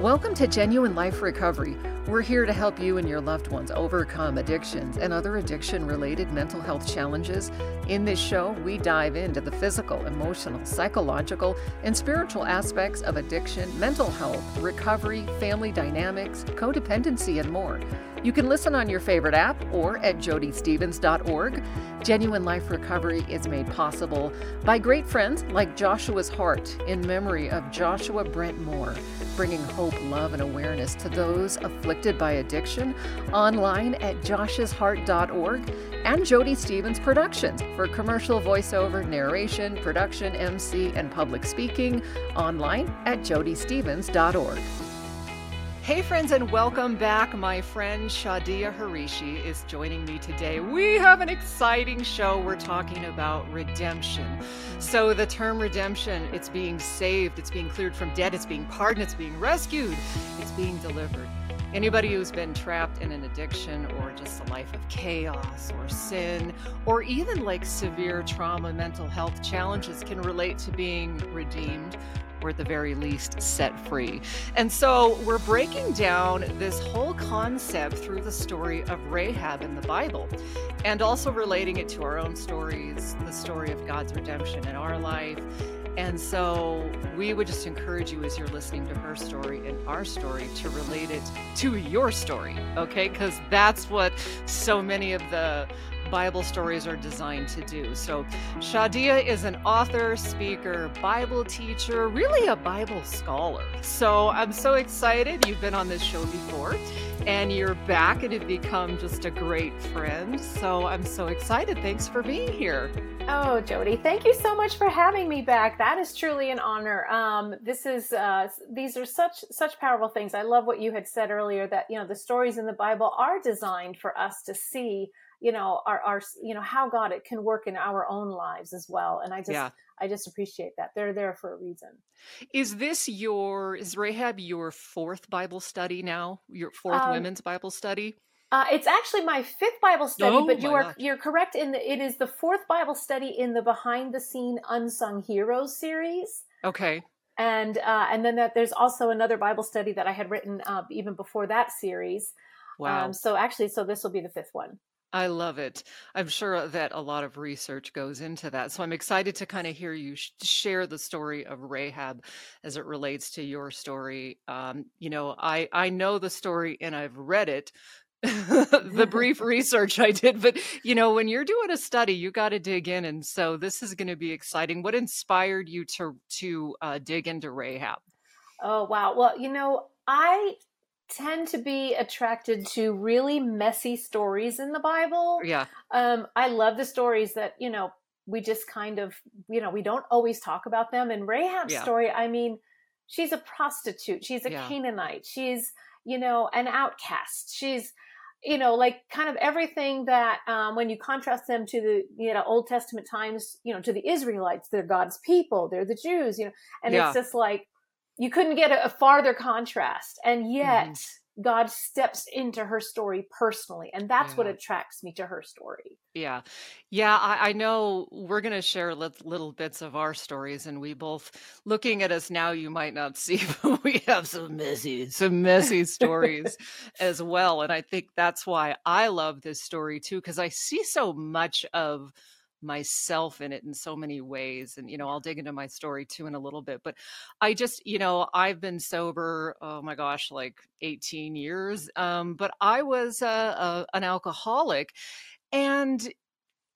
Welcome to Genuine Life Recovery. We're here to help you and your loved ones overcome addictions and other addiction related mental health challenges. In this show, we dive into the physical, emotional, psychological, and spiritual aspects of addiction, mental health, recovery, family dynamics, codependency, and more. You can listen on your favorite app or at jodystevens.org. Genuine Life Recovery is made possible by great friends like Joshua's Heart in memory of Joshua Brent Moore, bringing hope, love, and awareness to those afflicted by addiction online at joshsheart.org and Jody Stevens Productions for commercial voiceover, narration, production, MC, and public speaking online at jodystevens.org. Hey, friends, and welcome back. My friend Shadia Hrichi is joining me today. We have an exciting show. We're talking about redemption. So, the term redemption, it's being saved, it's being cleared from debt, it's being pardoned, it's being rescued, it's being delivered. Anybody who's been trapped in an addiction or just a life of chaos or sin or even like severe trauma, mental health challenges can relate to being redeemed or at the very least set free. And so we're breaking down this whole concept through the story of Rahab in the Bible and also relating it to our own stories, the story of God's redemption in our life. And so we would just encourage you as you're listening to her story and our story to relate it to your story, okay? Because that's what so many of the Bible stories are designed to do. So, Shadia is an author, speaker, Bible teacher, really a Bible scholar. So, I'm so excited. You've been on this show before and you're back and have become just a great friend. So, I'm so excited. Thanks for being here. Oh, Jody, thank you so much for having me back. That is truly an honor. Um, this is uh, these are such such powerful things. I love what you had said earlier that you know the stories in the Bible are designed for us to see you know our, our you know how god it can work in our own lives as well and i just yeah. i just appreciate that they're there for a reason is this your is rahab your fourth bible study now your fourth um, women's bible study uh, it's actually my fifth Bible study, oh, but you are gosh. you're correct in that it is the fourth Bible study in the behind the scene unsung heroes series. Okay. And uh, and then that there's also another Bible study that I had written uh, even before that series. Wow. Um, so actually, so this will be the fifth one. I love it. I'm sure that a lot of research goes into that. So I'm excited to kind of hear you sh- share the story of Rahab as it relates to your story. Um, you know, I I know the story and I've read it, the brief research I did, but you know, when you're doing a study, you got to dig in, and so this is going to be exciting. What inspired you to to uh, dig into Rahab? Oh wow! Well, you know, I tend to be attracted to really messy stories in the Bible. Yeah. Um, I love the stories that, you know, we just kind of, you know, we don't always talk about them. And Rahab's yeah. story, I mean, she's a prostitute, she's a yeah. Canaanite, she's, you know, an outcast. She's, you know, like kind of everything that um, when you contrast them to the, you know, Old Testament times, you know, to the Israelites, they're God's people, they're the Jews, you know, and yeah. it's just like, you couldn't get a, a farther contrast. And yet mm-hmm. God steps into her story personally. And that's yeah. what attracts me to her story. Yeah. Yeah. I, I know we're going to share li- little bits of our stories. And we both, looking at us now, you might not see, but we have some messy, some messy stories as well. And I think that's why I love this story too, because I see so much of myself in it in so many ways and you know i'll dig into my story too in a little bit but i just you know i've been sober oh my gosh like 18 years um but i was uh, an alcoholic and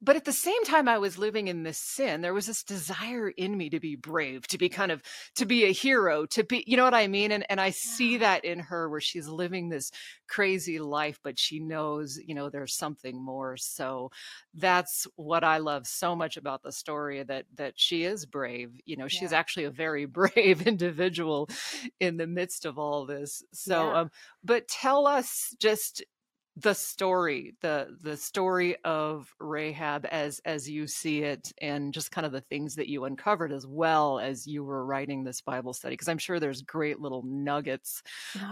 but at the same time i was living in this sin there was this desire in me to be brave to be kind of to be a hero to be you know what i mean and and i see that in her where she's living this crazy life but she knows you know there's something more so that's what i love so much about the story that that she is brave you know she's yeah. actually a very brave individual in the midst of all this so yeah. um but tell us just the story the the story of rahab as as you see it and just kind of the things that you uncovered as well as you were writing this bible study because i'm sure there's great little nuggets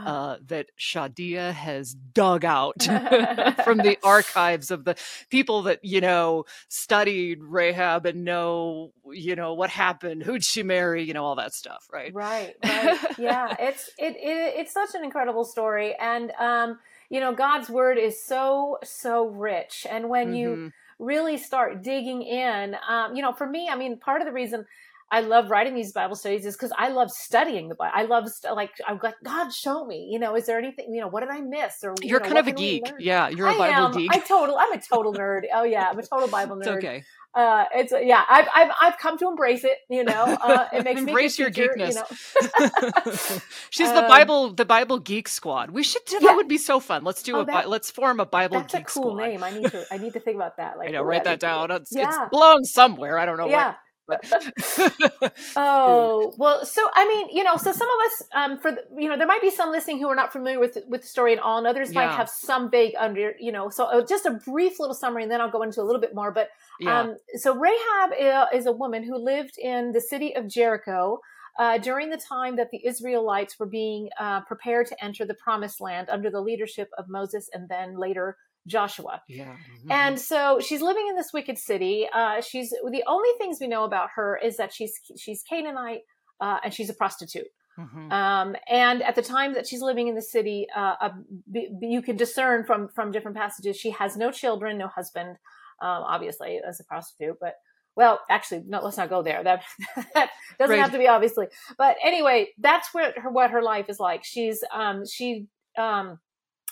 uh, that shadia has dug out from the archives of the people that you know studied rahab and know you know what happened who'd she marry you know all that stuff right? Right right. Yeah it's it, it it's such an incredible story and um you know, God's word is so, so rich. And when mm-hmm. you really start digging in, um, you know, for me, I mean, part of the reason I love writing these Bible studies is because I love studying the Bible. I love like I'm like God, show me. You know, is there anything? You know, what did I miss? Or you're know, kind of a geek. Yeah, you're a Bible am. geek. I total. I'm a total nerd. Oh yeah, I'm a total Bible nerd. It's okay uh, it's yeah, I've, I've I've come to embrace it. You know, uh, it makes embrace me your teacher, geekness. You know? She's the um, Bible, the Bible geek squad. We should do, yeah. that. Would be so fun. Let's do oh, a that, let's form a Bible. That's a cool squad. name. I need to I need to think about that. Like, I know, write that down. It's, yeah. it's belongs somewhere. I don't know. Yeah. oh well, so I mean, you know, so some of us, um, for the, you know, there might be some listening who are not familiar with with the story at all, and others yeah. might have some vague under, you know. So uh, just a brief little summary, and then I'll go into a little bit more. But yeah. um, so Rahab is a woman who lived in the city of Jericho. Uh, during the time that the Israelites were being uh, prepared to enter the promised land under the leadership of Moses and then later Joshua. Yeah. Mm-hmm. And so she's living in this wicked city. Uh, she's the only things we know about her is that she's she's Canaanite uh, and she's a prostitute. Mm-hmm. Um, and at the time that she's living in the city, uh, b- you can discern from from different passages she has no children, no husband, um, obviously as a prostitute. But well, actually, no, let's not go there. That, that doesn't right. have to be obviously. But anyway, that's what her what her life is like. She's um, she um,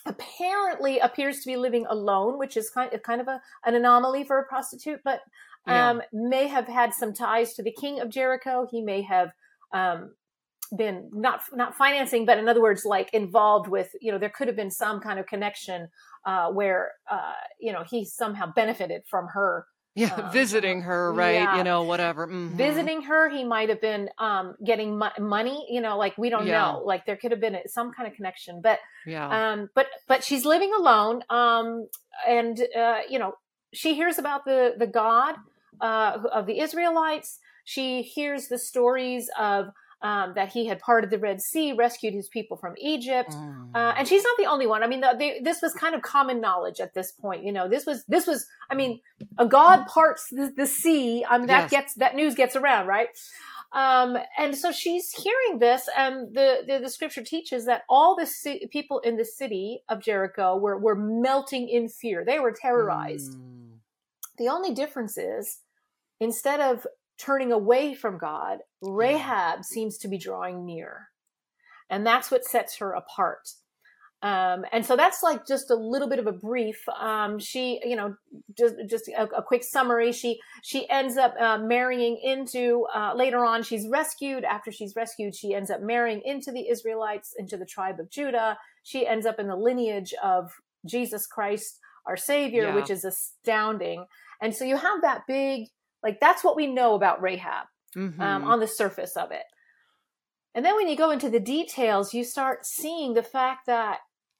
apparently appears to be living alone, which is kind of, kind of a, an anomaly for a prostitute, but um, yeah. may have had some ties to the king of Jericho. He may have um, been not not financing, but in other words, like involved with you know there could have been some kind of connection uh, where uh, you know he somehow benefited from her yeah um, visiting her right yeah. you know whatever mm-hmm. visiting her he might have been um getting mo- money you know like we don't yeah. know like there could have been some kind of connection but yeah um but but she's living alone um and uh you know she hears about the the god uh of the israelites she hears the stories of um, that he had parted the Red Sea, rescued his people from Egypt, mm. uh, and she's not the only one. I mean, the, this was kind of common knowledge at this point. You know, this was this was. I mean, a god parts the, the sea. Um, that yes. gets that news gets around, right? Um, and so she's hearing this, and the, the, the scripture teaches that all the ci- people in the city of Jericho were, were melting in fear. They were terrorized. Mm. The only difference is instead of turning away from God, Rahab seems to be drawing near. And that's what sets her apart. Um, and so that's like just a little bit of a brief. Um, she, you know, just just a, a, quick summary. She she ends up uh, marrying into uh, later on. She's rescued. After she's rescued, she ends up marrying into the Israelites, into the tribe of Judah. She ends up in the lineage of Jesus Christ, our Savior, yeah. which is astounding. And so you have that big like that's what we know about Rahab mm-hmm. um, on the surface of it. And then when you go into the details, you start seeing the fact that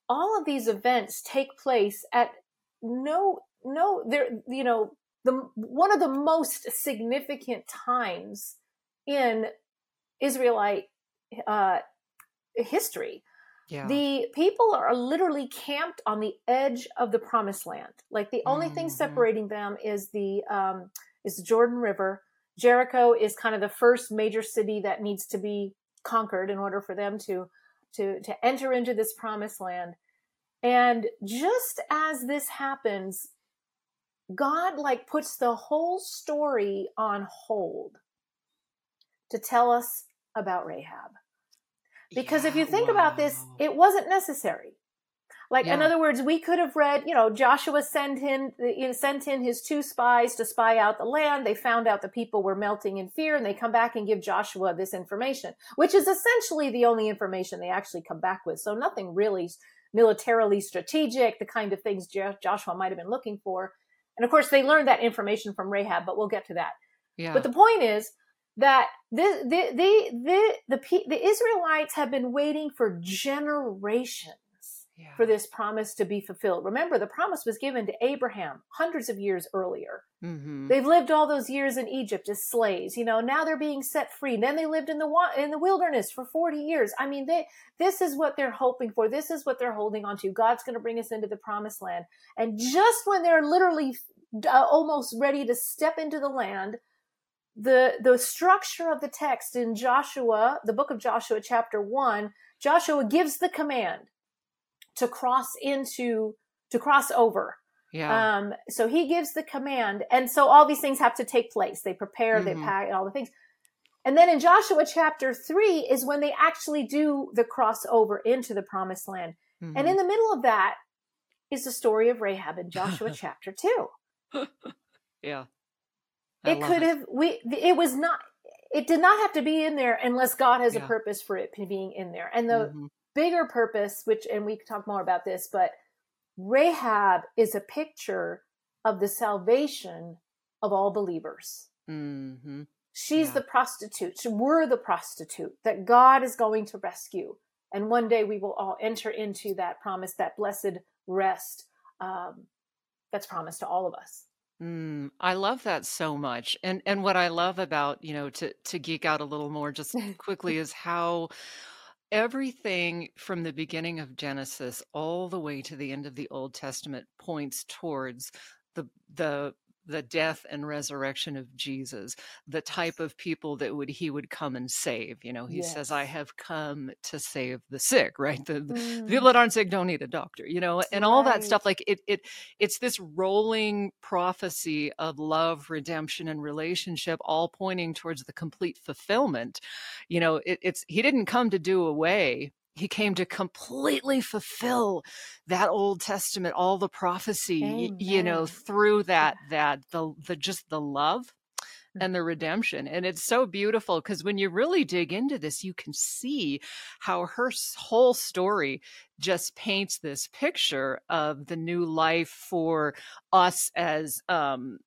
all of these events take place at no no there you know the one of the most significant times in Israelite uh, history. Yeah. The people are literally camped on the edge of the promised land. Like the only mm-hmm. thing separating them is the um, is the Jordan River. Jericho is kind of the first major city that needs to be conquered in order for them to to to enter into this promised land. And just as this happens, God like puts the whole story on hold to tell us about Rahab. Because yeah, if you think wow. about this, it wasn't necessary. Like yeah. in other words, we could have read, you know, Joshua sent in you know, sent in his two spies to spy out the land. They found out the people were melting in fear, and they come back and give Joshua this information, which is essentially the only information they actually come back with. So nothing really militarily strategic, the kind of things Joshua might have been looking for. And of course, they learned that information from Rahab, but we'll get to that. Yeah. But the point is that the the the the the, the, the Israelites have been waiting for generations yeah. for this promise to be fulfilled. Remember, the promise was given to Abraham hundreds of years earlier. Mm-hmm. They've lived all those years in Egypt as slaves. You know, now they're being set free. Then they lived in the in the wilderness for 40 years. I mean, they this is what they're hoping for. This is what they're holding on to. God's going to bring us into the promised land. And just when they're literally uh, almost ready to step into the land, the the structure of the text in Joshua, the book of Joshua chapter 1, Joshua gives the command to cross into to cross over. Yeah. Um, so he gives the command, and so all these things have to take place. They prepare, mm-hmm. they pack, all the things. And then in Joshua chapter three is when they actually do the crossover into the promised land. Mm-hmm. And in the middle of that is the story of Rahab in Joshua chapter two. yeah. I it could it. have we it was not it did not have to be in there unless God has yeah. a purpose for it being in there. And the mm-hmm bigger purpose, which, and we can talk more about this, but Rahab is a picture of the salvation of all believers. Mm-hmm. She's yeah. the prostitute. We're the prostitute that God is going to rescue. And one day we will all enter into that promise, that blessed rest um, that's promised to all of us. Mm, I love that so much. And and what I love about, you know, to to geek out a little more just quickly is how everything from the beginning of Genesis all the way to the end of the Old Testament points towards the the the death and resurrection of Jesus, the type of people that would he would come and save. You know, he yes. says, "I have come to save the sick." Right, the, the mm. people that aren't sick don't need a doctor. You know, and right. all that stuff. Like it, it, it's this rolling prophecy of love, redemption, and relationship, all pointing towards the complete fulfillment. You know, it, it's he didn't come to do away he came to completely fulfill that old testament all the prophecy Amen. you know through that that the the just the love and the redemption. And it's so beautiful because when you really dig into this you can see how her whole story just paints this picture of the new life for us as um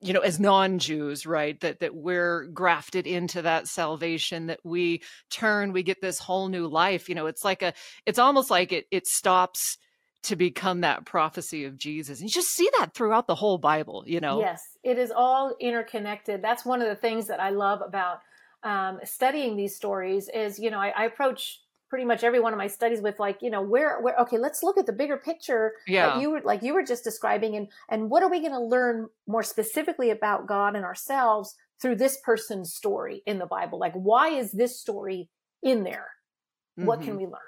you know as non-jews right that that we're grafted into that salvation that we turn we get this whole new life you know it's like a it's almost like it it stops to become that prophecy of jesus. And you just see that throughout the whole bible you know? Yes it is all interconnected. That's one of the things that i love about um, studying these stories is you know I, I approach pretty much every one of my studies with like you know where where okay let's look at the bigger picture yeah like you were like you were just describing and and what are we going to learn more specifically about god and ourselves through this person's story in the bible like why is this story in there mm-hmm. what can mm-hmm. we learn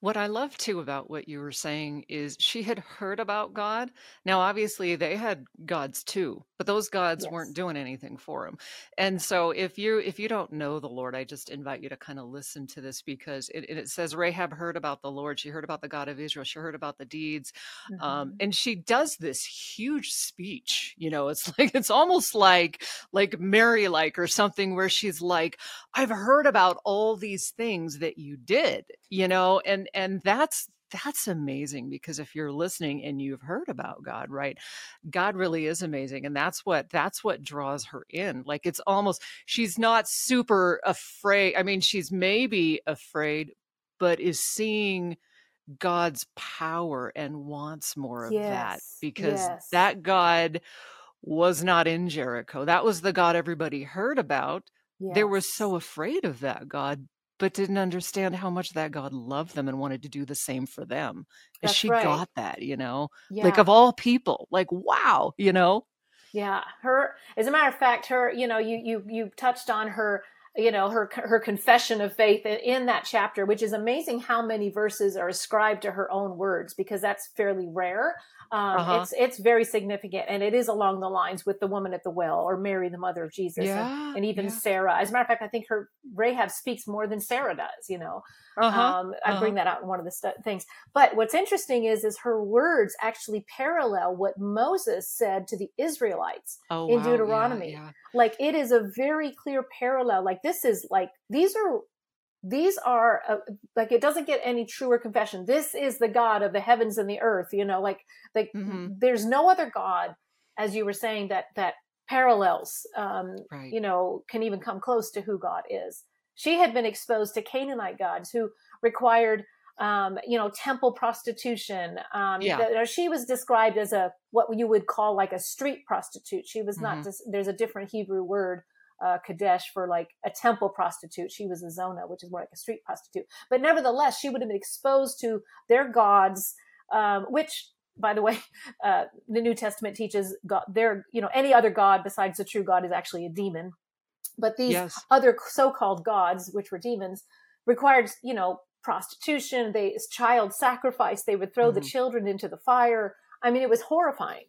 what I love too about what you were saying is she had heard about God. Now, obviously, they had gods too, but those gods yes. weren't doing anything for them. And so, if you if you don't know the Lord, I just invite you to kind of listen to this because it, it says Rahab heard about the Lord. She heard about the God of Israel. She heard about the deeds, um, mm-hmm. um, and she does this huge speech. You know, it's like it's almost like like Mary like or something where she's like, "I've heard about all these things that you did," you know, and and that's that's amazing because if you're listening and you've heard about God, right? God really is amazing and that's what that's what draws her in. Like it's almost she's not super afraid. I mean, she's maybe afraid but is seeing God's power and wants more of yes, that because yes. that God was not in Jericho. That was the God everybody heard about. Yes. They were so afraid of that God but didn't understand how much that God loved them and wanted to do the same for them. And she right. got that, you know, yeah. like of all people, like, wow, you know? Yeah. Her, as a matter of fact, her, you know, you, you, you touched on her, you know, her, her confession of faith in that chapter, which is amazing how many verses are ascribed to her own words because that's fairly rare. Um, uh-huh. It's it's very significant, and it is along the lines with the woman at the well, or Mary, the mother of Jesus, yeah, and, and, even yeah. Sarah. As a matter of fact, I think her Rahab speaks more than Sarah does. You know, uh-huh. um, I uh-huh. bring that out in one of the things. But what's interesting is is her words actually parallel what Moses said to the Israelites oh, in wow. Deuteronomy. Yeah, like it is a very clear parallel. Like this is like these are these are uh, like it doesn't get any truer confession this is the god of the heavens and the earth you know like like mm-hmm. there's no other god as you were saying that that parallels um right. you know can even come close to who god is she had been exposed to canaanite gods who required um, you know, temple prostitution. Um, yeah. The, she was described as a what you would call like a street prostitute. She was not mm-hmm. just. There's a different Hebrew word, uh, kadesh, for like a temple prostitute. She was a zona, which is more like a street prostitute. But nevertheless, she would have been exposed to their gods, um, which. By the way, uh, the New Testament teaches God, their, you know, any other God besides the true God is actually a demon. But these yes. other so-called gods, which were demons, required, you know, prostitution, they child sacrifice, they would throw mm-hmm. the children into the fire. I mean, it was horrifying.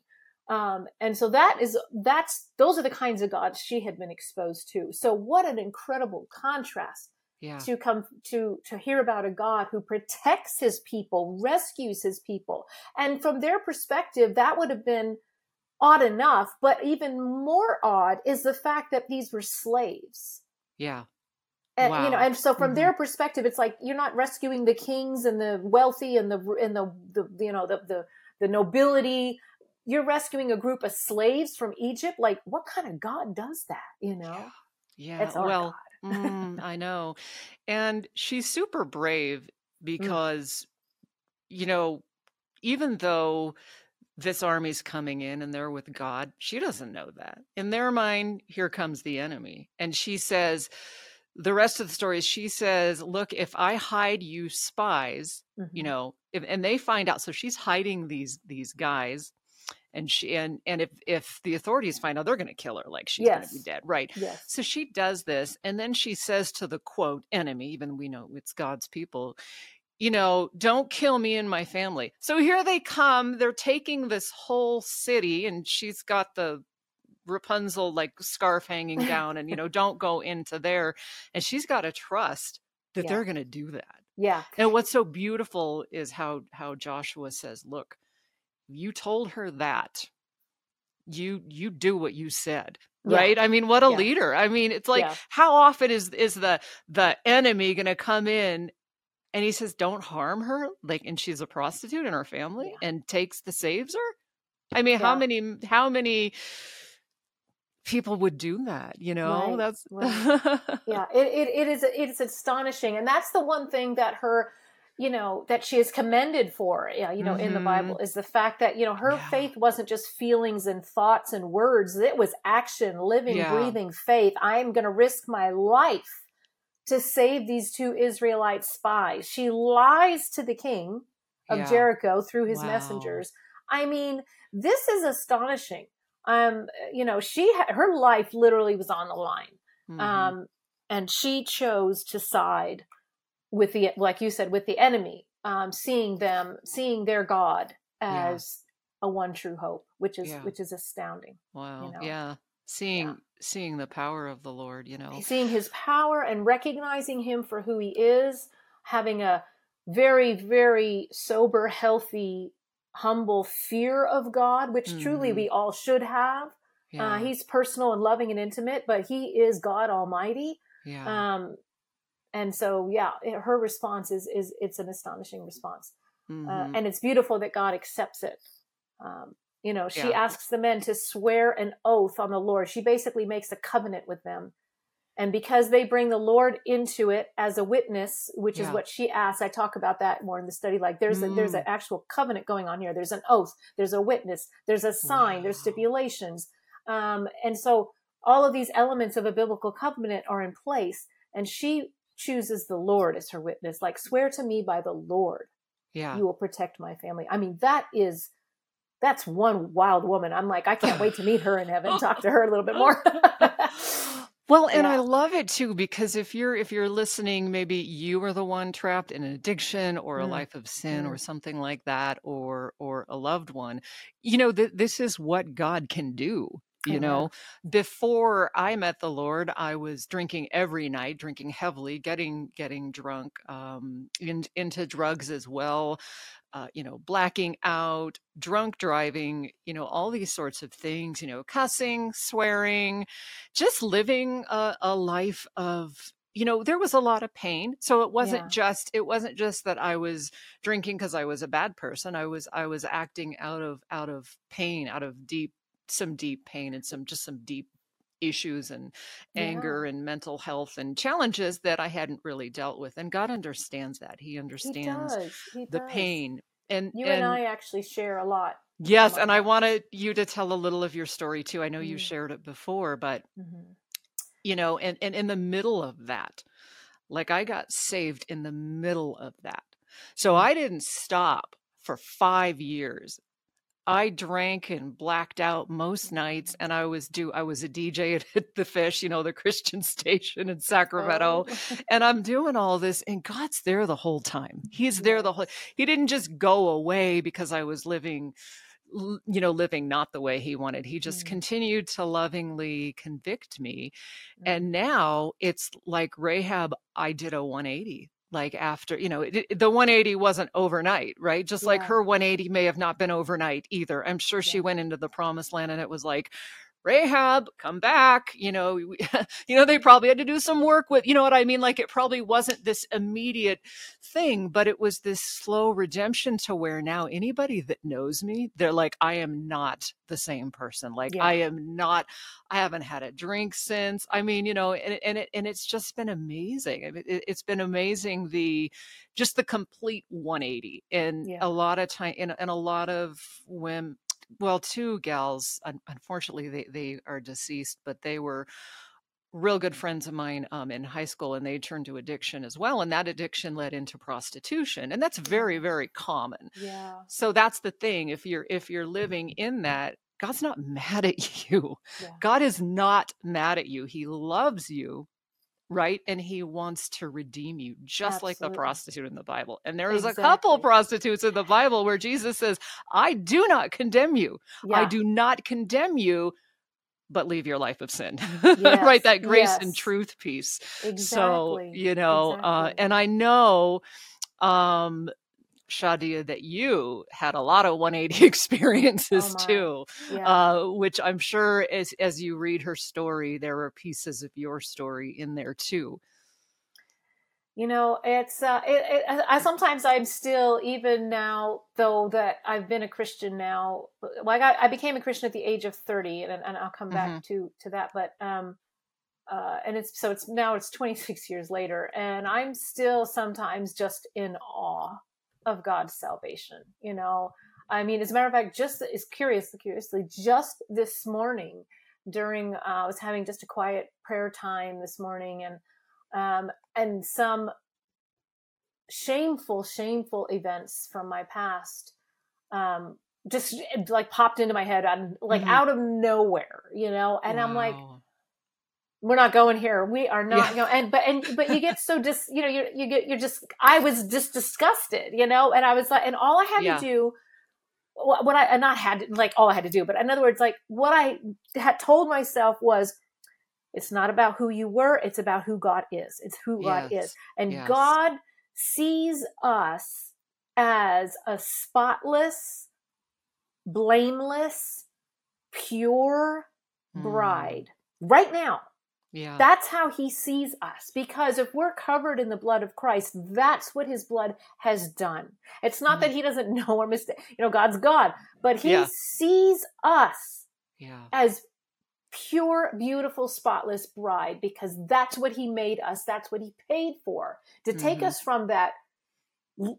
Um, and so that is that's those are the kinds of gods she had been exposed to. So what an incredible contrast yeah. to come to to hear about a God who protects his people, rescues his people. And from their perspective, that would have been odd enough, but even more odd is the fact that these were slaves. Yeah. And, wow. you know, and so from mm-hmm. their perspective, it's like you're not rescuing the kings and the wealthy and the and the, the you know the the the nobility. You're rescuing a group of slaves from Egypt. Like, what kind of God does that? You know? Yeah. yeah. well, mm, I know. And she's super brave mm. because, mm. you know, even though this army's coming in and they're with God, she doesn't know that. In their mind, here comes the enemy. And she says, the rest of the story is she says, "Look, if I hide you spies, mm-hmm. you know, if, and they find out, so she's hiding these these guys, and she and and if if the authorities find out, they're going to kill her, like she's yes. going to be dead, right? Yes. So she does this, and then she says to the quote enemy, even we know it's God's people." You know, don't kill me and my family. So here they come. They're taking this whole city, and she's got the Rapunzel like scarf hanging down and you know don't go into there and she's got to trust that yeah. they're going to do that. Yeah. And what's so beautiful is how how Joshua says, "Look, you told her that. You you do what you said." Yeah. Right? I mean, what a yeah. leader. I mean, it's like how often is is the the enemy going to come in and he says, "Don't harm her," like and she's a prostitute in her family and takes the saves her? I mean, how many how many people would do that you know right, that's right. yeah it, it, it is it's astonishing and that's the one thing that her you know that she is commended for you know mm-hmm. in the bible mm-hmm. is the fact that you know her yeah. faith wasn't just feelings and thoughts and words it was action living yeah. breathing faith i'm going to risk my life to save these two israelite spies she lies to the king of yeah. jericho through his wow. messengers i mean this is astonishing um, you know, she had, her life literally was on the line. Mm-hmm. Um, and she chose to side with the, like you said, with the enemy, um, seeing them, seeing their God as yeah. a one true hope, which is, yeah. which is astounding. Wow. You know? Yeah. Seeing, yeah. seeing the power of the Lord, you know, seeing his power and recognizing him for who he is, having a very, very sober, healthy humble fear of God, which mm-hmm. truly we all should have. Uh, yeah. Uh, he's personal and loving and intimate, but he is God Almighty. Yeah. Um, and so, yeah, her response is is it's an astonishing response, uh, mm-hmm. uh, and it's beautiful that God accepts it. Um, you know, she yeah. asks the men to swear an oath on the Lord. She basically makes a covenant with them and because they bring the Lord into it as a witness, which yeah. is what she asks, I talk about that more in the study. Like there's mm. a, there's an mm. actual covenant going on here. There's an oath. There's a witness. There's a sign. Wow. There's stipulations. Um, and so all of these elements of a biblical covenant are in place. And she chooses the Lord as her witness. Like swear to me by the Lord. Yeah. You will protect my family. I mean, that is that's one wild woman. I'm like, I can't wait to meet her in heaven, talk to her a little bit more. Well, and yeah. I love it too because if you're if you're listening, maybe you are the one trapped in an addiction or a mm. life of sin mm. or something like that, or or a loved one. You know, th- this is what God can do. You mm-hmm. know, before I met the Lord, I was drinking every night, drinking heavily, getting getting drunk, um, in, into drugs as well uh, you know, blacking out, drunk driving, you know, all these sorts of things, you know, cussing, swearing, just living a, a life of you know there was a lot of pain so it wasn't yeah. just it wasn't just that i was drinking because i was a bad person i was i was acting out of out of pain out of deep some deep pain and some just some deep issues and anger yeah. and mental health and challenges that I hadn't really dealt with. And God understands that. He understands he he the does. pain. And you and, and I actually share a lot. Yes, and I wanted you to tell a little of your story too. I know mm-hmm. you shared it before, but mm-hmm. you know, and, and in the middle of that, like I got saved in the middle of that. So mm-hmm. I didn't stop for five years I drank and blacked out most nights, and I was do I was a DJ at the Fish, you know, the Christian station in Sacramento, oh. and I'm doing all this, and God's there the whole time. He's there the whole. He didn't just go away because I was living, you know, living not the way He wanted. He just mm. continued to lovingly convict me, mm. and now it's like Rahab. I did a 180 like after you know it, the 180 wasn't overnight right just yeah. like her 180 may have not been overnight either i'm sure yeah. she went into the promised land and it was like Rahab, come back. You know, we, you know, they probably had to do some work with, you know what I mean? Like it probably wasn't this immediate thing, but it was this slow redemption to where now anybody that knows me, they're like, I am not the same person. Like yeah. I am not, I haven't had a drink since. I mean, you know, and, and it, and it's just been amazing. I mean, it, has been amazing. The, just the complete 180 and yeah. a lot of time and, and a lot of women well, two gals. Unfortunately, they they are deceased, but they were real good friends of mine um, in high school, and they turned to addiction as well, and that addiction led into prostitution, and that's very very common. Yeah. So that's the thing. If you're if you're living in that, God's not mad at you. Yeah. God is not mad at you. He loves you right? And he wants to redeem you, just Absolutely. like the prostitute in the Bible. And there is exactly. a couple prostitutes in the Bible where Jesus says, I do not condemn you. Yeah. I do not condemn you, but leave your life of sin. Yes. right? That grace yes. and truth piece. Exactly. So, you know, uh, exactly. uh, and I know um Shadia, that you had a lot of 180 experiences oh too, yeah. uh, which I'm sure as as you read her story, there are pieces of your story in there too. You know, it's uh, it, it, I sometimes I'm still even now though that I've been a Christian now. Well, I got I became a Christian at the age of 30, and, and I'll come back mm-hmm. to to that, but um, uh, and it's so it's now it's 26 years later, and I'm still sometimes just in awe of God's salvation. You know, I mean, as a matter of fact, just is curious, curiously, just this morning during uh, I was having just a quiet prayer time this morning, and um, and some shameful, shameful events from my past um, just like popped into my head, and like mm-hmm. out of nowhere, you know, and wow. I'm like we're not going here. We are not yeah. going. And but and but you get so dis. You know, you you get you're just. I was just disgusted. You know, and I was like, and all I had yeah. to do, what I not had to, like all I had to do, but in other words, like what I had told myself was, it's not about who you were. It's about who God is. It's who yes. God is, and yes. God sees us as a spotless, blameless, pure mm. bride right now yeah. That's how he sees us. Because if we're covered in the blood of Christ, that's what his blood has done. It's not mm that he doesn't know our mistake. You know, God's God, but he yeah. sees us yeah. as pure, beautiful, spotless bride because that's what he made us. That's what he paid for to take mm-hmm. us from that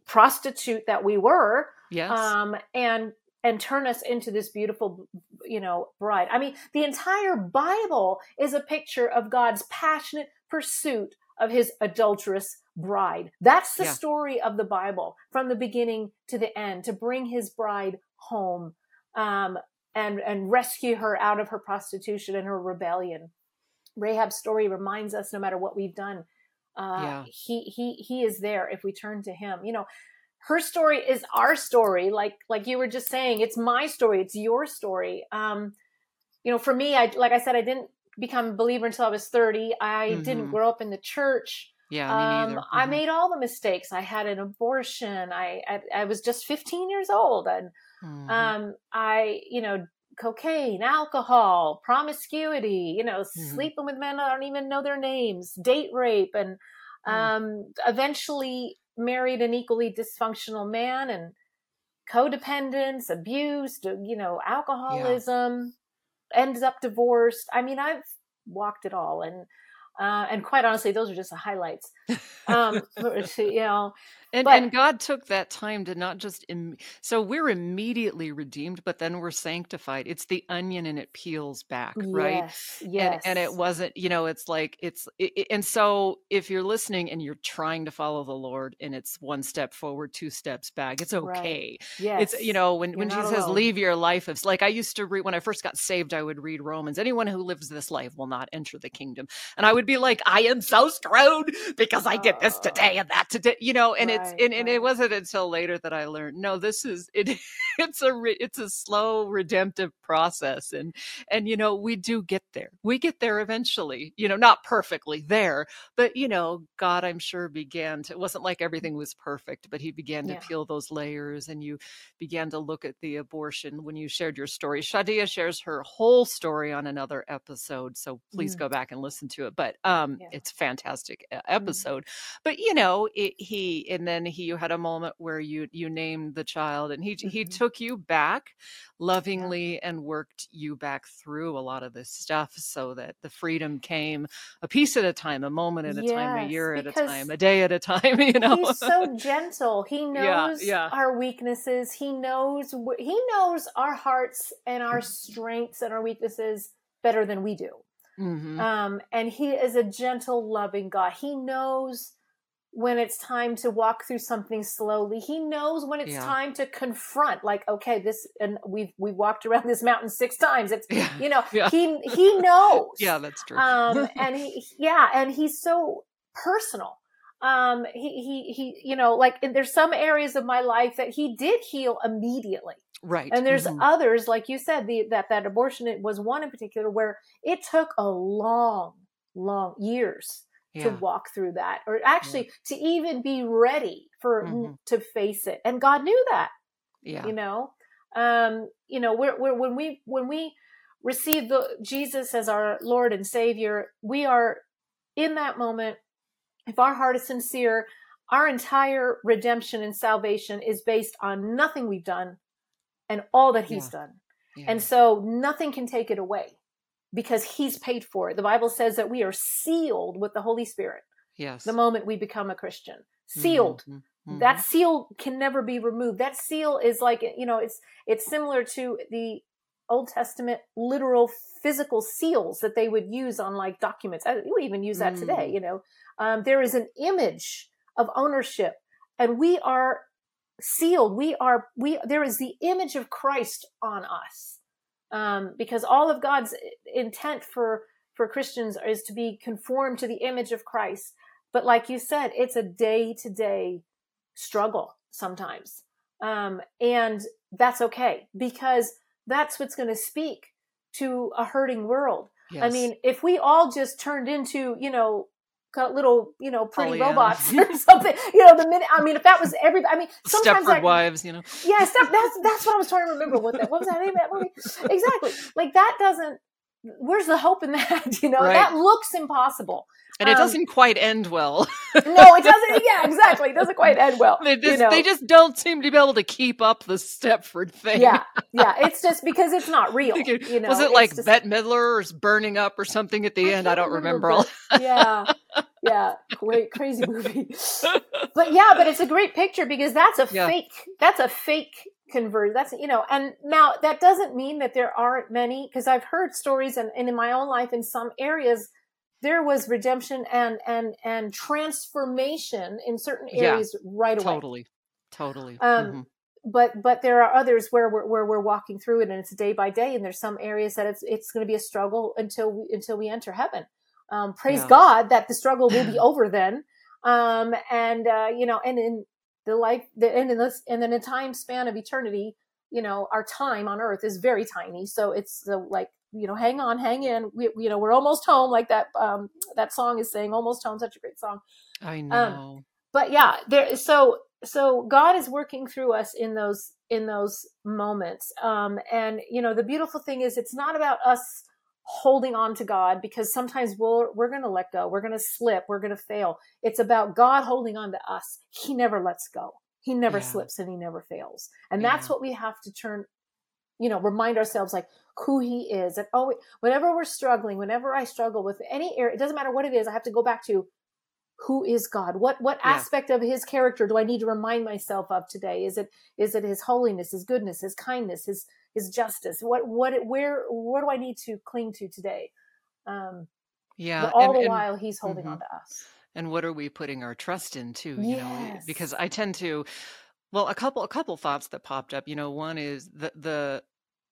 prostitute that we were. Yes. Um, and and turn us into this beautiful you know bride i mean the entire bible is a picture of god's passionate pursuit of his adulterous bride that's the yeah. story of the bible from the beginning to the end to bring his bride home um, and and rescue her out of her prostitution and her rebellion rahab's story reminds us no matter what we've done uh, yeah. he he he is there if we turn to him you know her story is our story like like you were just saying it's my story it's your story um you know for me i like i said i didn't become a believer until i was 30 i mm-hmm. didn't grow up in the church yeah um, mm-hmm. i made all the mistakes i had an abortion I, I, I was just 15 years old and mm-hmm. um i you know cocaine alcohol promiscuity you know mm-hmm. sleeping with men i don't even know their names date rape and mm. um eventually married an equally dysfunctional man and codependence, abuse, you know, alcoholism, yeah. ends up divorced. I mean, I've walked it all and uh, and quite honestly, those are just the highlights. Um, you know, and but, and God took that time to not just Im- so we're immediately redeemed, but then we're sanctified. It's the onion and it peels back, right? Yes, yes. And, and it wasn't, you know, it's like it's it, and so if you're listening and you're trying to follow the Lord and it's one step forward, two steps back, it's okay. Right. Yes. It's you know when you're when Jesus says leave your life, of like I used to read when I first got saved. I would read Romans. Anyone who lives this life will not enter the kingdom, and I would be like, I am so screwed because I did this oh. today and that today, you know, and right, it's and, and it wasn't until later that I learned no, this is it. It's a it's a slow redemptive process, and and you know we do get there. We get there eventually. You know, not perfectly there, but you know, God, I'm sure began to. It wasn't like everything was perfect, but He began to yeah. peel those layers, and you began to look at the abortion when you shared your story. Shadia shares her whole story on another episode, so please mm. go back and listen to it. But um, yeah. it's fantastic mm-hmm. episode. Mm. But you know, it, he and then he you had a moment where you you named the child and he mm-hmm. he took you back lovingly yeah. and worked you back through a lot of this stuff so that the freedom came a piece at a time a moment at a yes, time a year at a time a day at a time you know he's so gentle he knows yeah, yeah. our weaknesses he knows he knows our hearts and our strengths and our weaknesses better than we do mm-hmm. um, and he is a gentle loving god he knows when it's time to walk through something slowly. He knows when it's yeah. time to confront, like, okay, this, and we've, we've walked around this mountain six times. It's, yeah. you know, yeah. he, he knows. yeah, that's true. um, and he, yeah, and he's so personal. Um, he, he, he, you know, like there's some areas of my life that he did heal immediately. Right. And there's mm-hmm. others, like you said, the, that, that abortion it was one in particular where it took a long, long years yeah. to walk through that or actually yeah. to even be ready for mm-hmm. to face it and god knew that yeah you know um you know we're, we're when we when we receive the jesus as our lord and savior we are in that moment if our heart is sincere our entire redemption and salvation is based on nothing we've done and all that he's yeah. done and so nothing can take it away because he's paid for it. The Bible says that we are sealed with the Holy Spirit. Yes. The moment we become a Christian. Sealed. Mm-hmm. Mm-hmm. That seal can never be removed. That seal is like, you know, it's it's similar to the Old Testament literal physical seals that they would use on like documents. We even use that mm. today, you know. Um, there is an image of ownership and we are sealed. We are, we, there is the image of Christ on us um, because all of God's intent for for Christians is to be conformed to the image of Christ. But like you said, it's a day to day struggle sometimes, um, and that's okay because that's what's going to speak to a hurting world. Yes. I mean, if we all just turned into, you know, little, you know, pretty Pollyanna. robots or something. You know, the minute I mean, if that was every, I mean, sometimes Stepford Wives, you know. Yeah, step, that's that's what I was trying to remember. What that what was that name that movie? Exactly. Like that doesn't. Where's the hope in that? You know, right. that looks impossible. And it um, doesn't quite end well. no, it doesn't. Yeah, exactly. It doesn't quite end well. They just, you know? they just don't seem to be able to keep up the Stepford thing. Yeah, yeah. It's just because it's not real. You know, was it like just, Bette Midler is burning up or something at the I end? I don't remember, remember all. yeah, yeah, great, crazy movie. but yeah, but it's a great picture because that's a yeah. fake. That's a fake convert. That's you know, and now that doesn't mean that there aren't many because I've heard stories and, and in my own life in some areas there was redemption and and and transformation in certain areas yeah, right away. Totally, totally. Um, mm-hmm. But but there are others where we're where we're walking through it and it's day by day, and there's some areas that it's it's going to be a struggle until we, until we enter heaven. Um, praise yeah. God that the struggle will be over then. Um, and uh, you know, and in the life, the, and in this, and in the time span of eternity, you know, our time on earth is very tiny. So it's uh, like you know, hang on, hang in. We, you know, we're almost home. Like that, um, that song is saying, "Almost home." Such a great song. I um, know. Um, but yeah, there. So, so God is working through us in those in those moments. Um, and you know, the beautiful thing is, it's not about us holding on to God because sometimes we'll, we're going to let go. We're going to slip. We're going to fail. It's about God holding on to us. He never lets go. He never yeah. slips and he never fails. And yeah. that's what we have to turn you know, remind ourselves like who he is. And oh, whenever we're struggling, whenever I struggle with any area, it doesn't matter what it is, I have to go back to who is God? What what yeah. aspect of his character do I need to remind myself of today? Is it is it his holiness, his goodness, his kindness, his his justice? What what where what do I need to cling to today? Um yeah. all and, the and, while he's holding mm-hmm. on to us. And what are we putting our trust in too? You yes. know, because I tend to well, a couple a couple thoughts that popped up. You know, one is the the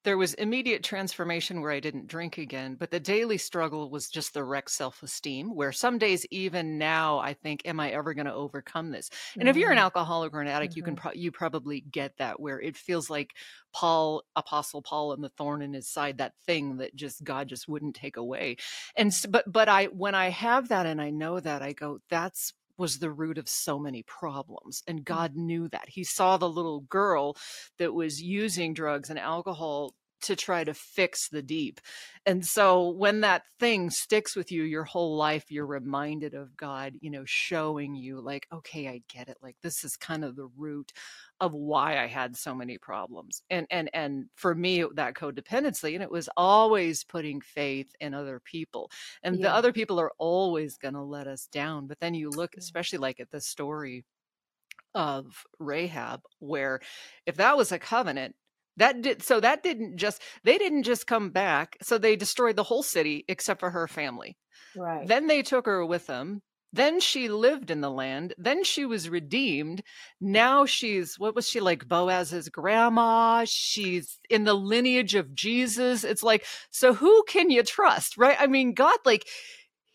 there was immediate transformation where I didn't drink again, but the daily struggle was just the wrecked self esteem. Where some days, even now, I think, "Am I ever going to overcome this?" And mm-hmm. if you're an mm-hmm. alcoholic or an addict, mm-hmm. you can mm-hmm. pro- you probably get that where it feels like Paul, Apostle Paul, and the thorn in his side, that thing that just God just wouldn't take away. And but but I when I have that and I know that, I go, "That's was the root of so many problems. And mm. God knew that. He saw the little girl that was using drugs and alcohol to try to fix the deep. And so when that thing sticks with you your whole life, you're reminded of God, you know, showing you like, okay, I get it. Like this is kind of the root of why I had so many problems. And and and for me that codependency and it was always putting faith in other people. And yeah. the other people are always going to let us down. But then you look especially like at the story of Rahab where if that was a covenant that did so that didn't just they didn't just come back so they destroyed the whole city except for her family right then they took her with them then she lived in the land. Then she was redeemed. Now she's, what was she like? Boaz's grandma. She's in the lineage of Jesus. It's like, so who can you trust? Right. I mean, God, like,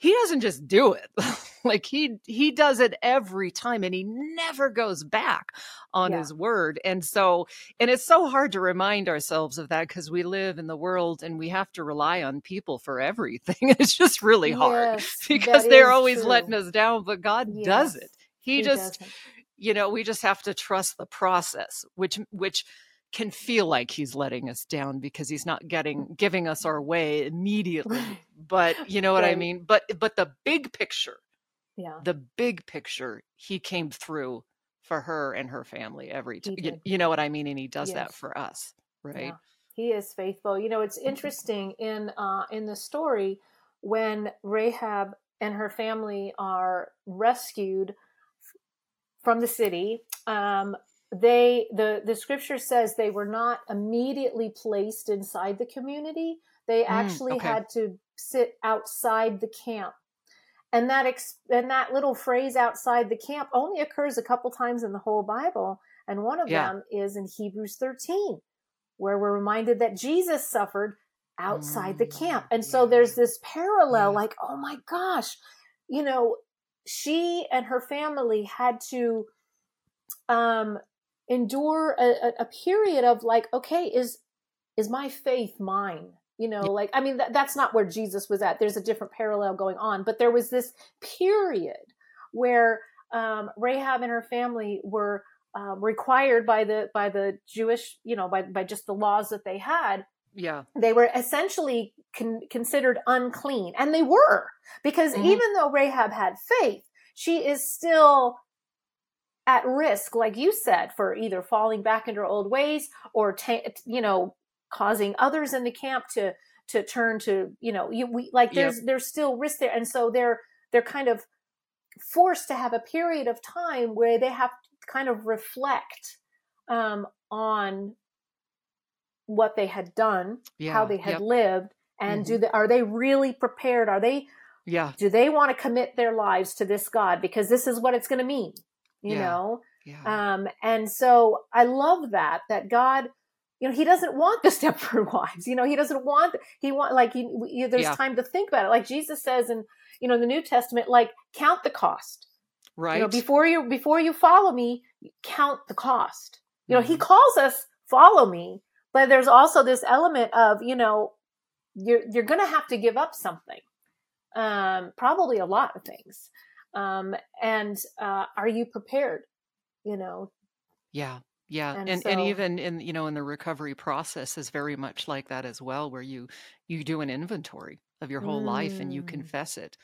he doesn't just do it. like he he does it every time and he never goes back on yeah. his word. And so and it's so hard to remind ourselves of that because we live in the world and we have to rely on people for everything. It's just really hard yes, because they're always true. letting us down, but God yes, does it. He, he just doesn't. you know, we just have to trust the process, which which can feel like he's letting us down because he's not getting giving us our way immediately but you know what right. i mean? But but the big picture yeah. the big picture he came through for her and her family every time you, you, know what i mean? And he does yes. that for us right? Yeah. he is faithful. You know it's interesting in uh in the story when rahab and her family are rescued from the city um they the the scripture says they were not immediately placed inside the community they mm, actually okay. had to sit outside the camp and that ex- and that little phrase outside the camp only occurs a couple times in the whole bible and one of yeah. them is in hebrews 13 where we're reminded that jesus suffered outside mm, the camp and so there's this parallel yeah. like oh my gosh you know she and her family had to um endure a, a, period of like okay is is my faith mine? You know like i mean that's not where jesus was at. There's a different parallel going on but there was this period where um, rahab and her family were um, required by the by the jewish you know by, by just the laws that they had. Yeah. They were essentially con- considered unclean and they were because mm-hmm. even though rahab had faith she is still at risk, like you said, for either falling back into old ways or, ta- you know, causing others in the camp to to turn to, you know, you, we like there's yep. there's still risk there, and so they're they're kind of forced to have a period of time where they have to kind of reflect um, on what they had done, yeah. how they had yep. lived, and mm-hmm. do they are they really prepared? Are they yeah. Do they want to commit their lives to this God? Because this is what it's going to mean you yeah. know yeah. um and so i love that that god you know he doesn't want the stepford wives you know he doesn't want he want like he, he there's yeah. time to think about it like jesus says in you know in the new testament like count the cost right you know before you before you follow me count the cost you know mm-hmm. he calls us follow me but there's also this element of you know you're you're gonna have to give up something um probably a lot of things um, and uh, are you prepared you know yeah yeah and and, so, and, even in you know in the recovery process is very much like that as well where you you do an inventory of your whole mm. life and you mm. confess it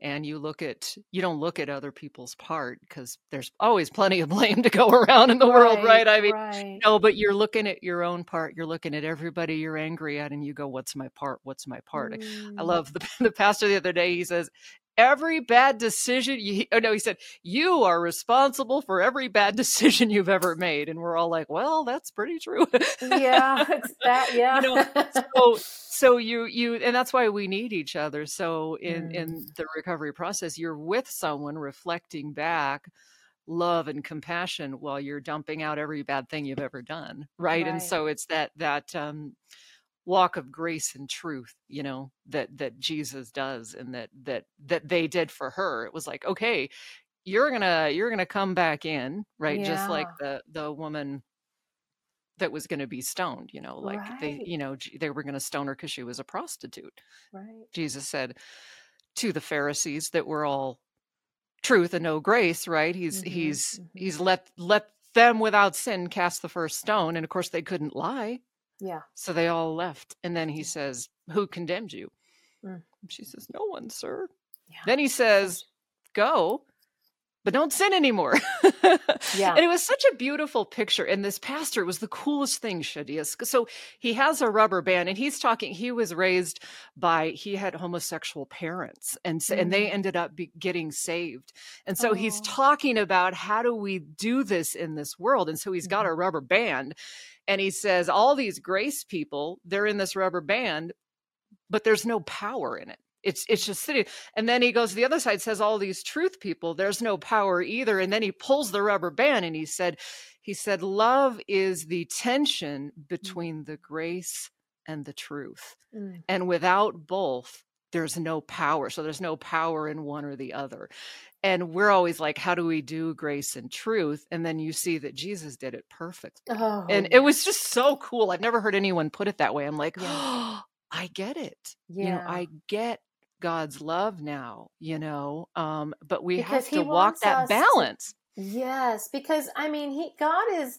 and you look at you don't look at other people's part because there's always plenty of blame to go around in the right, world right i mean right. no but you're looking at your own part you're looking at everybody you're angry at and you go what's my part what's my part mm. i love the, the pastor the other day he says every bad decision you oh no he said you are responsible for every bad decision you've ever made. And we're all like well that's pretty true. Yeah it's that yeah. you know, so so you you and that's why we need each other. So in mm. in the recovery process you're with someone reflecting back love and compassion while you're dumping out every bad thing you've ever done right, right. and so it's that that um walk of grace and truth you know that that jesus does and that that that they did for her it was like okay you're gonna you're gonna come back in right yeah. just like the the woman that was going to be stoned you know like right. they you know they were going to stone her because she was a prostitute right jesus said to the pharisees that were all truth and no grace right he's mm-hmm. he's mm-hmm. he's let let them without sin cast the first stone and of course they couldn't lie yeah. So they all left. And then he says, Who condemned you? Mm. She says, No one, sir. Yeah. Then he says, Go, but don't sin anymore. yeah. And it was such a beautiful picture. And this pastor was the coolest thing, Shadias. So he has a rubber band and he's talking, he was raised by, he had homosexual parents and, mm and they mm. ended up getting saved. And so oh. he's talking about how do we do this in this world? And so he's got mm a rubber band and he says, all these grace people, they're in this rubber band, but there's no power in it. It's it's just sitting. And then he goes to the other side, says all these truth people, there's no power either. And then he pulls the rubber band and he said, he said, love is the tension mm. between the grace and the truth. Mm. And without both, there's no power. So there's no power in one or the other and we're always like how do we do grace and truth and then you see that jesus did it perfect oh, and it was just so cool i've never heard anyone put it that way i'm like yeah. oh, i get it yeah. you know i get god's love now you know um but we because have to walk that balance to, yes because i mean he god is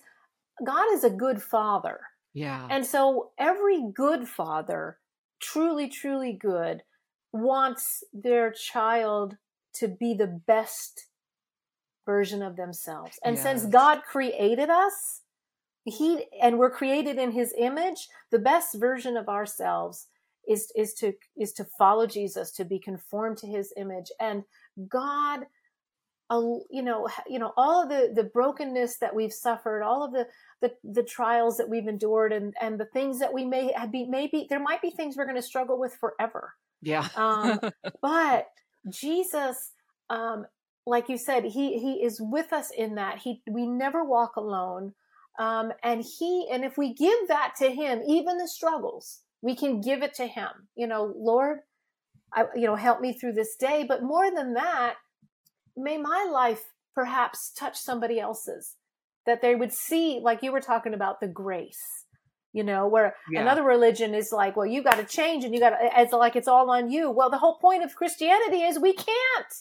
god is a good father yeah and so every good father truly truly good wants their child to be the best version of themselves. And yes. since God created us, he and we're created in his image, the best version of ourselves is is to is to follow Jesus, to be conformed to his image. And God you know you know all of the the brokenness that we've suffered all of the the, the trials that we've endured and and the things that we may have be maybe there might be things we're going to struggle with forever yeah um, but Jesus, um, like you said, he he is with us in that. He we never walk alone. Um, and he and if we give that to him, even the struggles, we can give it to him. You know, Lord, I, you know, help me through this day. But more than that, may my life perhaps touch somebody else's that they would see, like you were talking about, the grace you know where yeah. another religion is like well you got to change and you got to it's like it's all on you well the whole point of christianity is we can't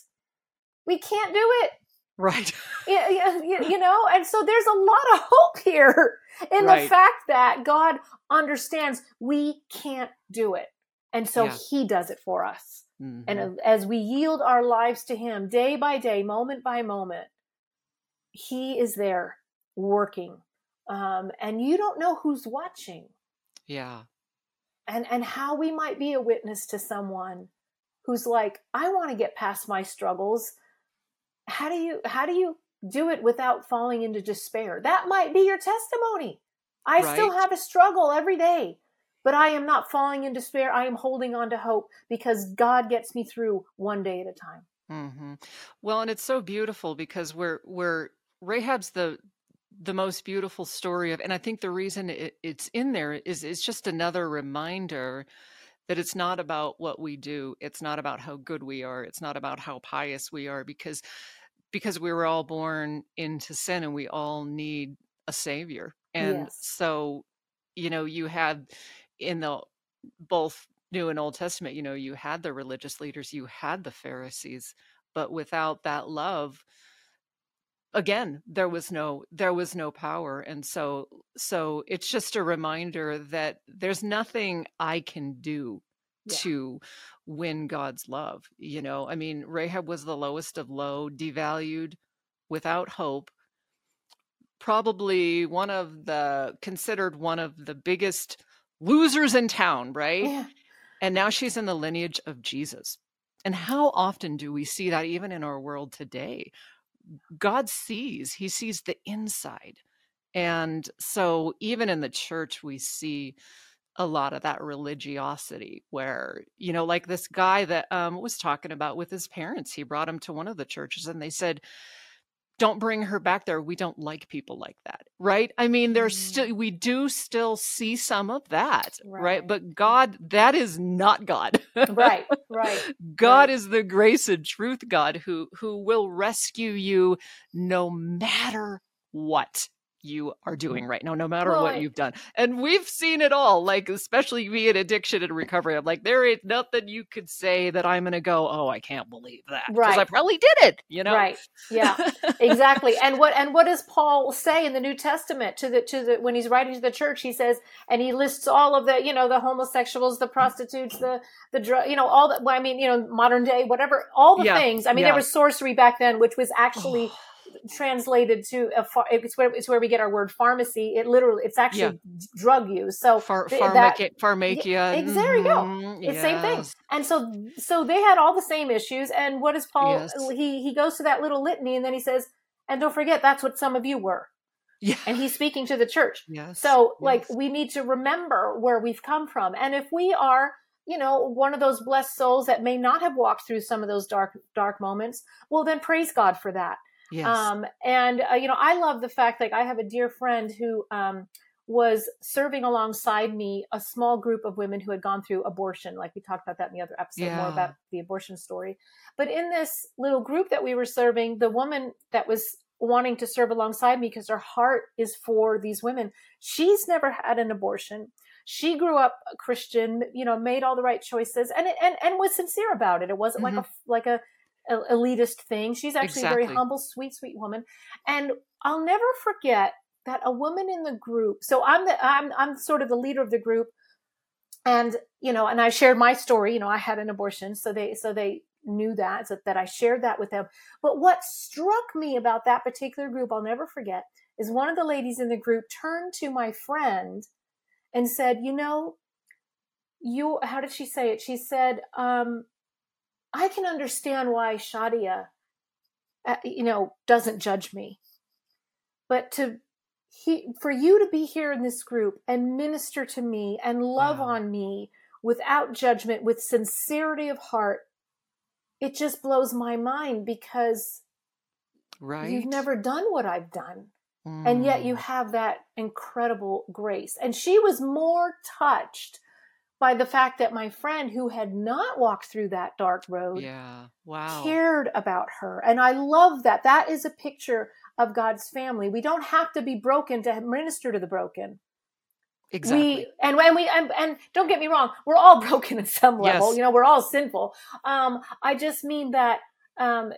we can't do it right you, you, you know and so there's a lot of hope here in right. the fact that god understands we can't do it and so yeah. he does it for us mm-hmm. and as we yield our lives to him day by day moment by moment he is there working um, and you don't know who's watching. Yeah. And and how we might be a witness to someone who's like i want to get past my struggles. How do you how do you do it without falling into despair? That might be your testimony. I right. still have a struggle every day but i am not falling in despair. I am holding on to hope because god gets me through one day at a time. Mm-hmm. well and it's so beautiful because we're we're rahab's the the most beautiful story of and i think the reason it, it's in there is it's just another reminder that it's not about what we do. It's not about how good we are. It's not about how pious we are because because we were all born into sin and we all need a savior. And yes. so you know you had in the both new and old testament you know you had the religious leaders you had the pharisees but without that love again there was no there was no power and so so it's just a reminder that there's nothing i can do yeah. to win God's love. You know, I mean, Rahab was the lowest of low, devalued, without hope, probably one of the considered one of the biggest losers in town, right? Yeah. And now she's in the lineage of Jesus. And how often do we see that even in our world today? God sees, He sees the inside. And so even in the church, we see a lot of that religiosity where you know like this guy that um, was talking about with his parents he brought him to one of the churches and they said don't bring her back there we don't like people like that right i mean there's mm. still we do still see some of that right, right? but god that is not god right right god right. is the grace and truth god who who will rescue you no matter what you are doing mm-hmm. right now, no matter well, what you've done. And we've seen it all, like, especially me in addiction and recovery. I'm like, there ain't nothing you could say that I'm going to go, oh, I can't believe that. Because I probably did it, you know? Right. Yeah, exactly. and what, and what does Paul say in the New Testament to the, to the, when he's writing to the church, he says, and he lists all of the, you know, the homosexuals, the mm. prostitutes, the, the drug, you know, all that, well, I mean, you know, modern day, whatever, all the yeah. things. I mean, yeah. there was sorcery back then, which was actually, oh. Translated to a far, it's where it's where we get our word pharmacy. It literally it's actually yeah. drug use. So Far, pharmacia, pharmacia. Yeah, there you go. Mm-hmm. It's yes. same thing. And so so they had all the same issues. And what is Paul? Yes. He he goes to that little litany and then he says, and don't forget that's what some of you were. Yeah. And he's speaking to the church. Yes. So like we need to remember where we've come from. And if we are you know one of those blessed souls that may not have walked through some of those dark dark moments well then praise god for that Yes. Um, and uh, you know, I love the fact like I have a dear friend who um, was serving alongside me a small group of women who had gone through abortion. Like we talked about that in the other episode, yeah. more about the abortion story. But in this little group that we were serving, the woman that was wanting to serve alongside me because her heart is for these women. She's never had an abortion. She grew up a Christian, you know, made all the right choices and and and was sincere about it. It wasn't mm-hmm. like a like a elitist thing. She's actually exactly. a very humble, sweet, sweet woman. And I'll never forget that a woman in the group. So I'm the I'm I'm sort of the leader of the group, and you know, and I shared my story. You know, I had an abortion, so they so they knew that so that I shared that with them. But what struck me about that particular group, I'll never forget, is one of the ladies in the group turned to my friend and said, "You know, you how did she say it? She said, um, I can understand why Shadia, uh, you know, doesn't judge me. But to he, for you to be here in this group and minister to me and love wow. on me without judgment, with sincerity of heart, it just blows my mind because right. you've never done what I've done. Mm. And yet you mm. have that incredible grace. And she was more touched by the fact that my friend who had not walked through that dark road yeah wow cared about her and i love that that is a picture of god's family we don't have to be broken to minister to the broken Exactly. We and when we and, and don't get me wrong, we're all broken at some level. Yes. You know, we're all sinful. Um, I just mean that um,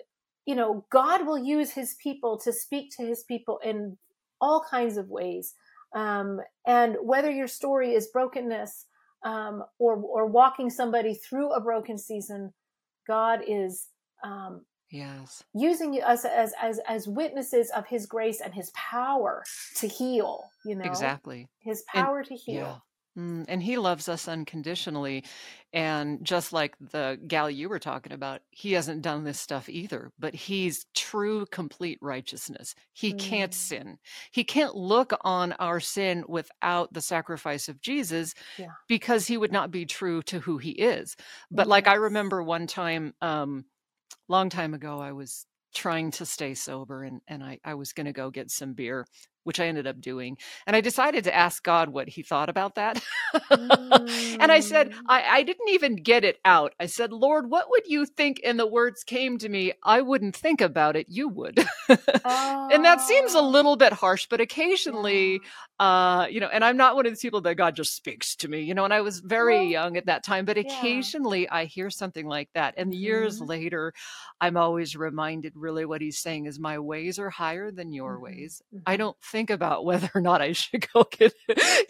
you know, God will use his people to speak to his people in all kinds of ways. Um, and whether your story is brokenness um, or or walking somebody through a broken season, God is um, yes using us as as as witnesses of His grace and His power to heal. You know exactly His power and, to heal. Mm, and he loves us unconditionally. And just like the gal you were talking about, he hasn't done this stuff either, but he's true, complete righteousness. He mm. can't sin. He can't look on our sin without the sacrifice of Jesus yeah. because he would not be true to who he is. But like I remember one time, um, long time ago, I was trying to stay sober and, and I, I was going to go get some beer which I ended up doing. And I decided to ask God what he thought about that. mm. And I said, mm. I, I, didn't even get it out. I said, Lord, what would you think? And the words came to me, I wouldn't think about it, you would. oh. And that seems a oh. little bit harsh, but occasionally, uh, you know, and I'm not one of these people that God just speaks to me, you know, and I was very well, young at that time, but occasionally yeah. I hear something like that. And mm-hmm. years later, I'm always reminded really what he's saying is, My ways are higher than your mm-hmm. ways. Mm-hmm. I don't think think about whether or not I should go get,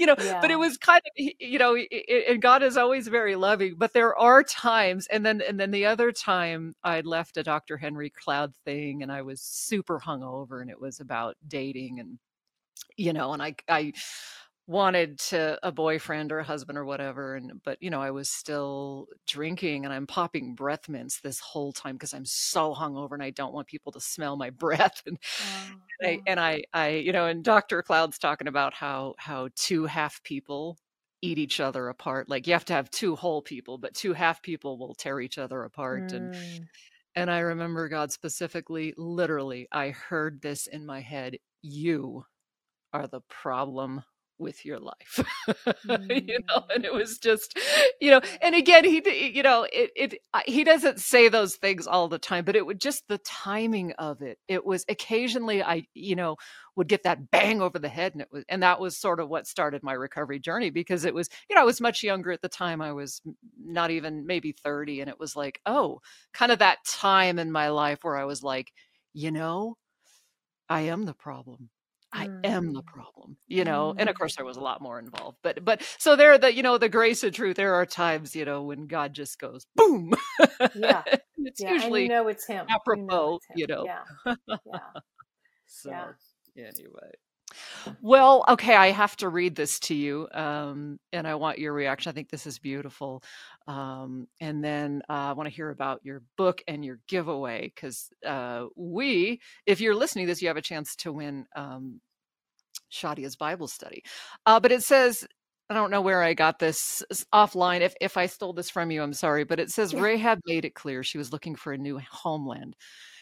you know, yeah. but it was kind of, you know, and God is always very loving, but there are times, and then, and then the other time I left a Dr. Henry Cloud thing and I was super hungover and it was about dating and, you know, and I, I, wanted to a boyfriend or a husband or whatever and but you know i was still drinking and i'm popping breath mints this whole time because i'm so hungover and i don't want people to smell my breath and, oh, and, I, and I i you know and dr cloud's talking about how how two half people eat each other apart like you have to have two whole people but two half people will tear each other apart mm. and and i remember god specifically literally i heard this in my head you are the problem with your life mm. you know and it mm. was just you know and again he you know it, it he doesn't say those things all the time but it would just the timing of it it was occasionally i you know would get that bang over the head and it was and that was sort of what started my recovery journey because it was you know i was much younger at the time i was not even maybe 30 and it was like oh kind of that time in my life where i was like you know i am the problem I am the mm. problem, you know. And of mm. course, there was a lot more involved, but but so there, the you know, the grace of truth. There are times, you know, when God just goes boom. Yeah, it's yeah. usually and you know it's him. Apropos, you know. Yeah, yeah. so yeah. anyway. Well, okay, I have to read this to you, um, and I want your reaction. I think this is beautiful. Um, and then uh, I want to hear about your book and your giveaway because uh, we, if you're listening to this, you have a chance to win um, Shadia's Bible study. Uh, but it says, I don't know where I got this offline. If if I stole this from you, I'm sorry. But it says Rahab made it clear she was looking for a new homeland.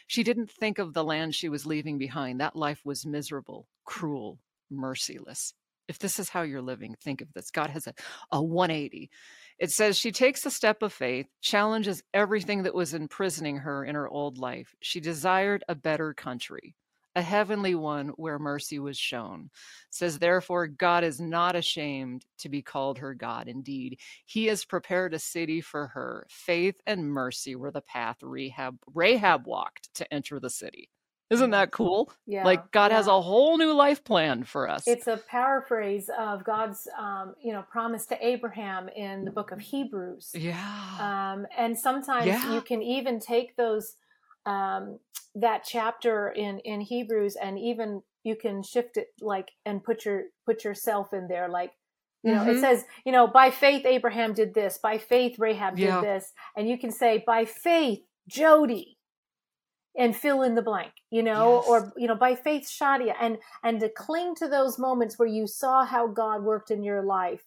She didn't think of the land she was leaving behind. That life was miserable, cruel, merciless. If this is how you're living, think of this. God has a, a 180. It says she takes a step of faith, challenges everything that was imprisoning her in her old life. She desired a better country a heavenly one where mercy was shown. says, therefore, God is not ashamed to be called her God. Indeed, he has prepared a city for her. Faith and mercy were the path Rahab, Rahab walked to enter the city. Isn't that cool? Yeah. Like God yeah. has a whole new life plan for us. It's a paraphrase of God's, um, you know, promise to Abraham in the book of Hebrews. Yeah. Um, and sometimes yeah. you can even take those um, that chapter in in Hebrews, and even you can shift it like and put your put yourself in there, like you know, mm-hmm. it says, you know, by faith Abraham did this, by faith Rahab yeah. did this, and you can say by faith Jodie, and fill in the blank, you know, yes. or you know, by faith Shadia, and and to cling to those moments where you saw how God worked in your life,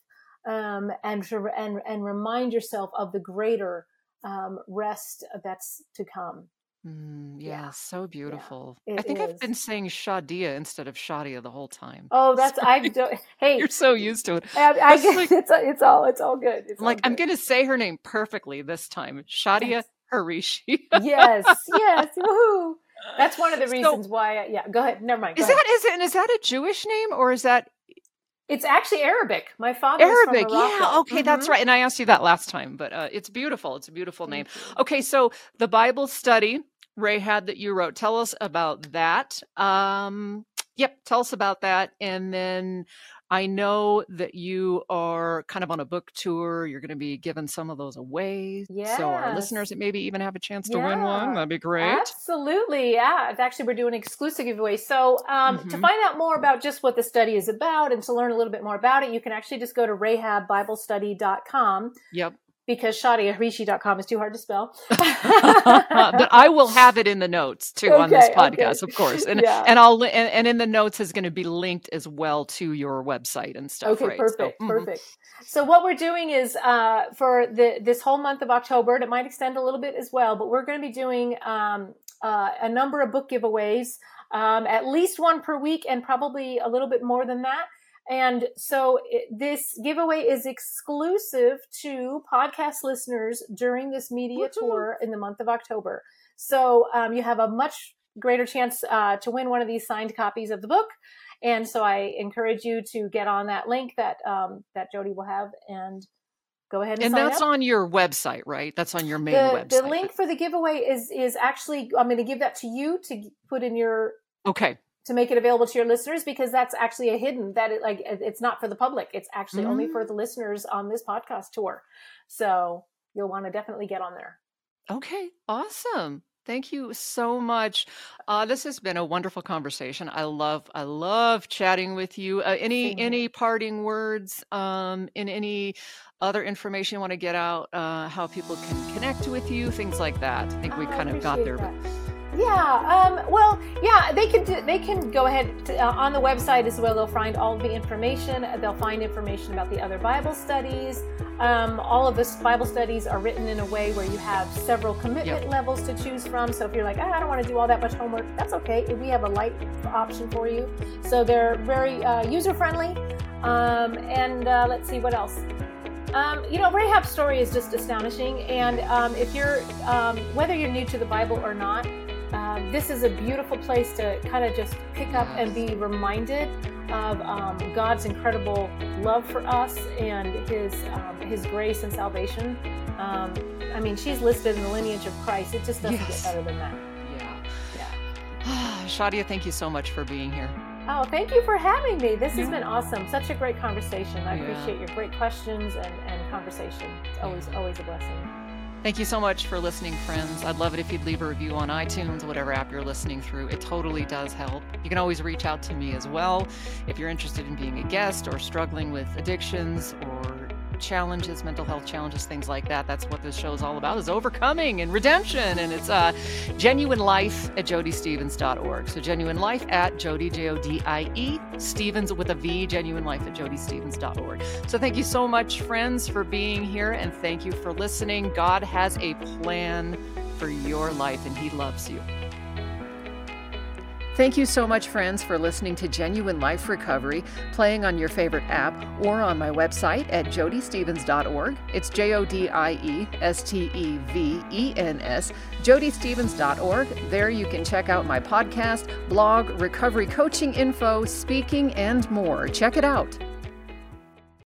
um, and and and remind yourself of the greater um, rest that's to come. Mm, yeah, yeah, so beautiful. Yeah, I think is. I've been saying Shadia instead of Shadia the whole time. Oh, that's I don't. Hey, you're so used to it. I, I guess like, it's it's all it's all good. It's like good. I'm gonna say her name perfectly this time, Shadia. Hrichi. yes, yes, woohoo! That's one of the reasons so, why. I, yeah, go ahead. Never mind. Is ahead. that is it? And is that a Jewish name or is that it's actually Arabic. My father Arabic. Yeah. Okay, mm-hmm. that's right. And I asked you that last time, but uh, it's beautiful. It's a beautiful name. Okay, so the Bible study Rahab that you wrote. Tell us about that. Um, yep, tell us about that. And then I know that you are kind of on a book tour. You're going to be giving some of those away. Yeah. So our listeners that maybe even have a chance to yeah. win one, that'd be great. Absolutely. Yeah. Actually, we're doing exclusive giveaway. So um, mm-hmm. to find out more about just what the study is about and to learn a little bit more about it, you can actually just go to rahabbiblestudy.com. Yep because shadiahrichi.com is too hard to spell. but I will have it in the notes too okay, on this podcast, okay. of course. And yeah. and I'll and, and, in the notes is going to be linked as well to your website and stuff. Okay, right? perfect, so, mm-hmm. perfect. So what we're doing is uh, for the this whole month of October, and it might extend a little bit as well, but we're going to be doing um, uh, a number of book giveaways. Um, at least one per week, and probably a little bit more than that. And so it, this giveaway is exclusive to podcast listeners during this media Woo-hoo. tour in the month of October. So um, you have a much greater chance uh, to win one of these signed copies of the book. And so I encourage you to get on that link that um, that Jodie will have and go ahead and, and that's up. on your website right that's on your main the, website the link for the giveaway is is actually i'm going to give that to you to put in your okay to make it available to your listeners because that's actually a hidden that it, like it's not for the public. It's actually mm-hmm. only for mm. the listeners on this podcast tour. So you'll want to definitely get on there. Okay, awesome. Thank you so much. Uh, this has been a wonderful conversation. I love, I love chatting with you. Uh, any, any parting words? Um, in any other information you want to get out? Uh, how people can connect with you? Things like that. I think we kind of got there. But yeah. Um, well, yeah, they can do, they can go ahead to, uh, on the website as well. They'll find all the information. They'll find information about the other Bible studies. Um, all of the Bible studies are written in a way where you have several commitment yep. levels to choose from. So if you're like, ah, I don't want to do all that much homework, that's okay. We have a light option for you. So they're very uh, user friendly. Um, and uh, let's see what else. Um, you know, Rahab's story is just astonishing. And um, if you're, um, whether you're new to the Bible or not, um, this is a beautiful place to kind of just pick up and be reminded of um, God's incredible love for us and His um, His grace and salvation. Um, I mean, she's listed in the lineage of Christ. It just doesn't yes. get better than that. Yeah. Yeah. Shadia, thank you so much for being here. Oh, thank you for having me. This has been awesome. Such a great conversation. I yeah. appreciate your great questions and, and conversation. It's always always a blessing. Thank you so much for listening, friends. I'd love it if you'd leave a review on iTunes, whatever app you're listening through. It totally does help. You can always reach out to me as well if you're interested in being a guest or struggling with addictions or challenges, mental health challenges, things like that. That's what this show is all about: is overcoming and redemption. And it's uh, genuine life at jodiestevens.org. So genuine life at Jodie J O D I E Stevens with a V. Genuine life at jodiestevens.org. So thank you so much, friends, for being here, and thank you for listening. God has a plan for your life, and He loves you. Thank you so much, friends, for listening to Genuine Life Recovery, playing on your favorite app or on my website at jodiestevens.org. It's J O D I E S T E V E N S, jodiestevens.org. There you can check out my podcast, blog, recovery coaching info, speaking, and more. Check it out.